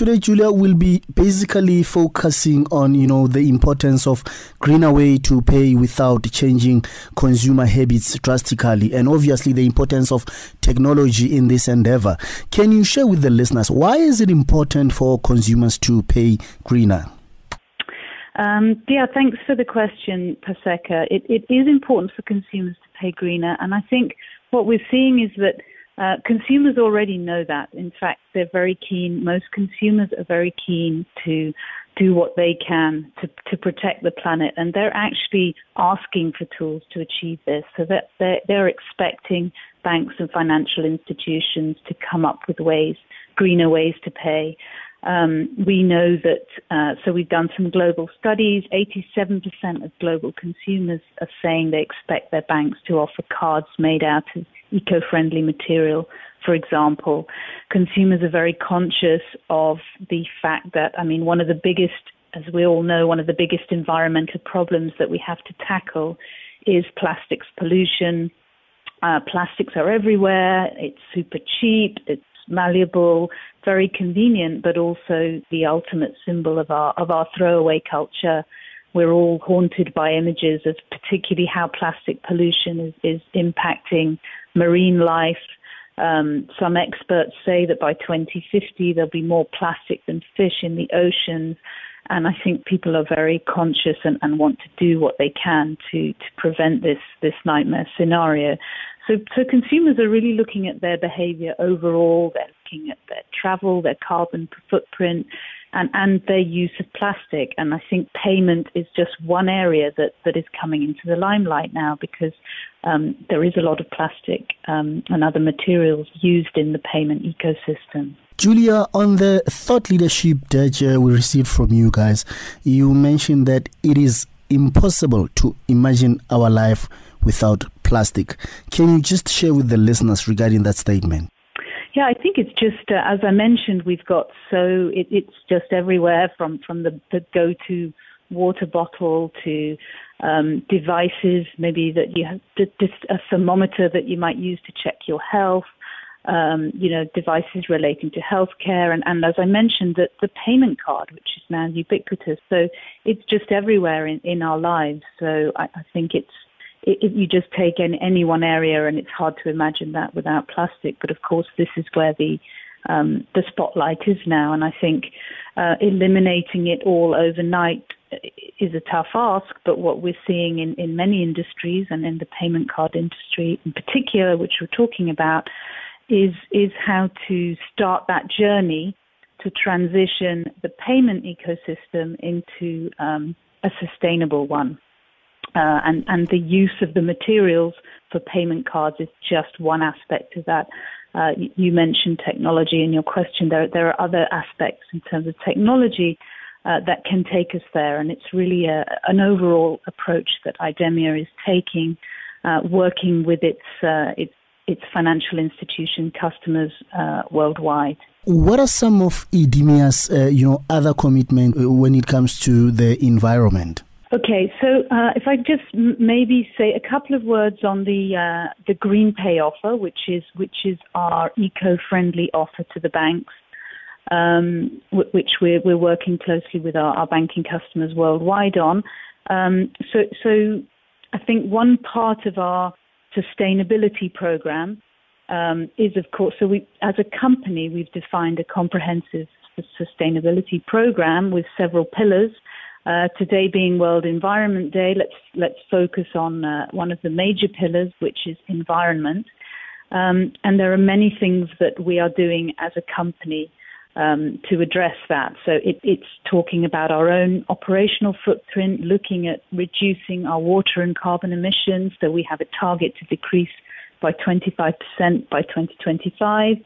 Today, Julia will be basically focusing on, you know, the importance of greener way to pay without changing consumer habits drastically, and obviously the importance of technology in this endeavor. Can you share with the listeners why is it important for consumers to pay greener? Um, yeah, thanks for the question, Paseka. It, it is important for consumers to pay greener, and I think what we're seeing is that uh, consumers already know that. In fact, they're very keen. Most consumers are very keen to do what they can to, to protect the planet, and they're actually asking for tools to achieve this. So that they're, they're expecting banks and financial institutions to come up with ways, greener ways to pay. Um, we know that, uh, so we've done some global studies. 87% of global consumers are saying they expect their banks to offer cards made out of eco friendly material, for example. Consumers are very conscious of the fact that, I mean, one of the biggest, as we all know, one of the biggest environmental problems that we have to tackle is plastics pollution. Uh, plastics are everywhere. It's super cheap. It's malleable, very convenient, but also the ultimate symbol of our of our throwaway culture. We're all haunted by images of particularly how plastic pollution is, is impacting marine life. Um, some experts say that by 2050 there'll be more plastic than fish in the oceans. And I think people are very conscious and, and want to do what they can to, to prevent this, this nightmare scenario. So, so consumers are really looking at their behavior overall. They're looking at their travel, their carbon footprint, and, and their use of plastic. And I think payment is just one area that, that is coming into the limelight now because um, there is a lot of plastic um, and other materials used in the payment ecosystem. Julia, on the thought leadership that uh, we received from you guys, you mentioned that it is impossible to imagine our life without plastic. Can you just share with the listeners regarding that statement? Yeah, I think it's just uh, as I mentioned, we've got so it, it's just everywhere from from the, the go-to water bottle to um, devices, maybe that you have just a thermometer that you might use to check your health. Um, you know, devices relating to healthcare, and, and as I mentioned, the, the payment card, which is now ubiquitous. So it's just everywhere in, in our lives. So I, I think it's if you just take in any one area, and it's hard to imagine that without plastic. But of course, this is where the um, the spotlight is now, and I think uh, eliminating it all overnight is a tough ask. But what we're seeing in, in many industries, and in the payment card industry in particular, which we're talking about, is is how to start that journey to transition the payment ecosystem into um, a sustainable one. Uh, and, and the use of the materials for payment cards is just one aspect of that. Uh, you mentioned technology in your question. There, there are other aspects in terms of technology uh, that can take us there, and it's really a, an overall approach that IDEMIA is taking, uh, working with its, uh, its its financial institution customers uh, worldwide. What are some of IDEMIA's, you know, other commitments when it comes to the environment? Okay, so uh, if I just m- maybe say a couple of words on the uh, the Green Pay offer, which is which is our eco-friendly offer to the banks, um, w- which we're we're working closely with our, our banking customers worldwide on. Um, so so I think one part of our sustainability program um, is, of course, so we as a company we've defined a comprehensive sustainability program with several pillars. Uh, today being World Environment Day, let's let's focus on uh, one of the major pillars, which is environment. Um, and there are many things that we are doing as a company um, to address that. So it, it's talking about our own operational footprint, looking at reducing our water and carbon emissions. So we have a target to decrease by 25% by 2025.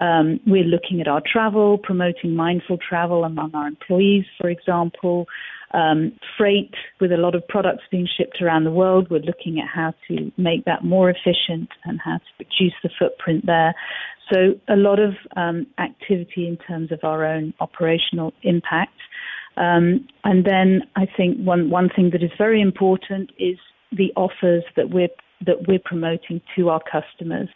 Um, we're looking at our travel, promoting mindful travel among our employees, for example. Um, freight, with a lot of products being shipped around the world, we're looking at how to make that more efficient and how to reduce the footprint there. So, a lot of um, activity in terms of our own operational impact. Um, and then I think one, one thing that is very important is the offers that we're that we're promoting to our customers.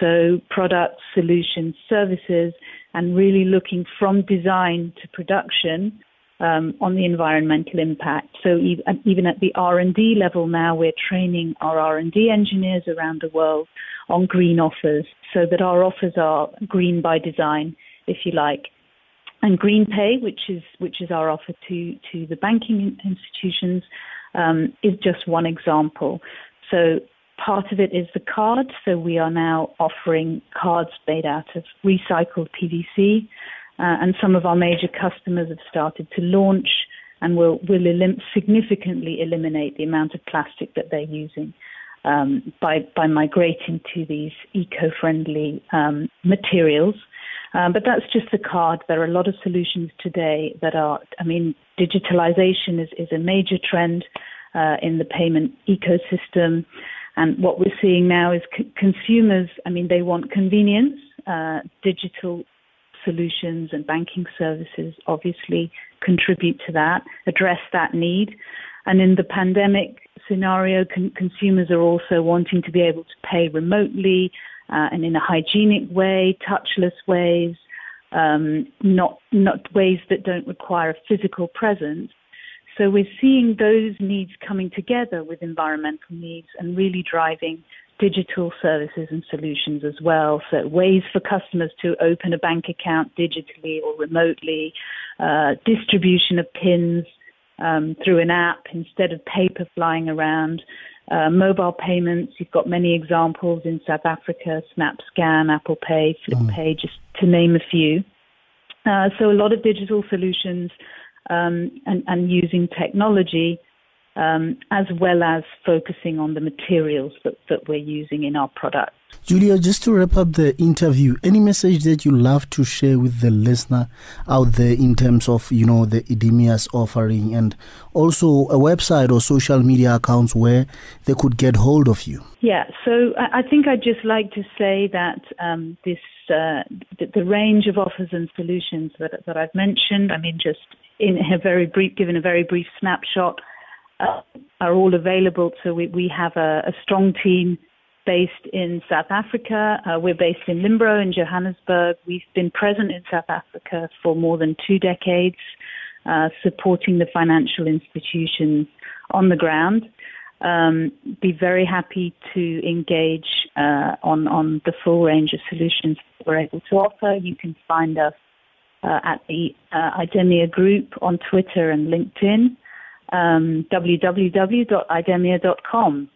So products, solutions, services, and really looking from design to production um, on the environmental impact. So even at the R&D level now, we're training our R&D engineers around the world on green offers so that our offers are green by design, if you like. And GreenPay, which is which is our offer to to the banking institutions, um, is just one example. So part of it is the card. So we are now offering cards made out of recycled PVC. Uh, and some of our major customers have started to launch and will, will elim- significantly eliminate the amount of plastic that they're using um, by, by migrating to these eco-friendly um, materials. Um, but that's just the card. There are a lot of solutions today that are, I mean, digitalization is, is a major trend uh, in the payment ecosystem. And what we're seeing now is c- consumers, I mean, they want convenience. Uh, digital solutions and banking services obviously contribute to that, address that need. And in the pandemic scenario, con- consumers are also wanting to be able to pay remotely uh, and in a hygienic way, touchless ways, um, not not ways that don't require a physical presence. So we're seeing those needs coming together with environmental needs and really driving digital services and solutions as well. So ways for customers to open a bank account digitally or remotely, uh, distribution of pins um, through an app instead of paper flying around. Uh, mobile payments, you've got many examples in South Africa, SnapScan, Apple Pay, FlipPay, mm. just to name a few. Uh, so a lot of digital solutions um, and, and using technology um, as well as focusing on the materials that, that we're using in our products. Julia, just to wrap up the interview, any message that you love to share with the listener out there in terms of, you know, the IDEMIA's offering and also a website or social media accounts where they could get hold of you? Yeah, so I think I'd just like to say that um, this uh, the, the, range of offers and solutions that, that I've mentioned, I mean, just in a very brief, given a very brief snapshot, are all available. So we, we have a, a strong team based in South Africa. Uh, we're based in Linbro in Johannesburg. We've been present in South Africa for more than two decades, uh, supporting the financial institutions on the ground. Um, be very happy to engage uh, on on the full range of solutions we're able to offer. You can find us uh, at the uh, IDEMIA Group on Twitter and LinkedIn um, www.idemia.com.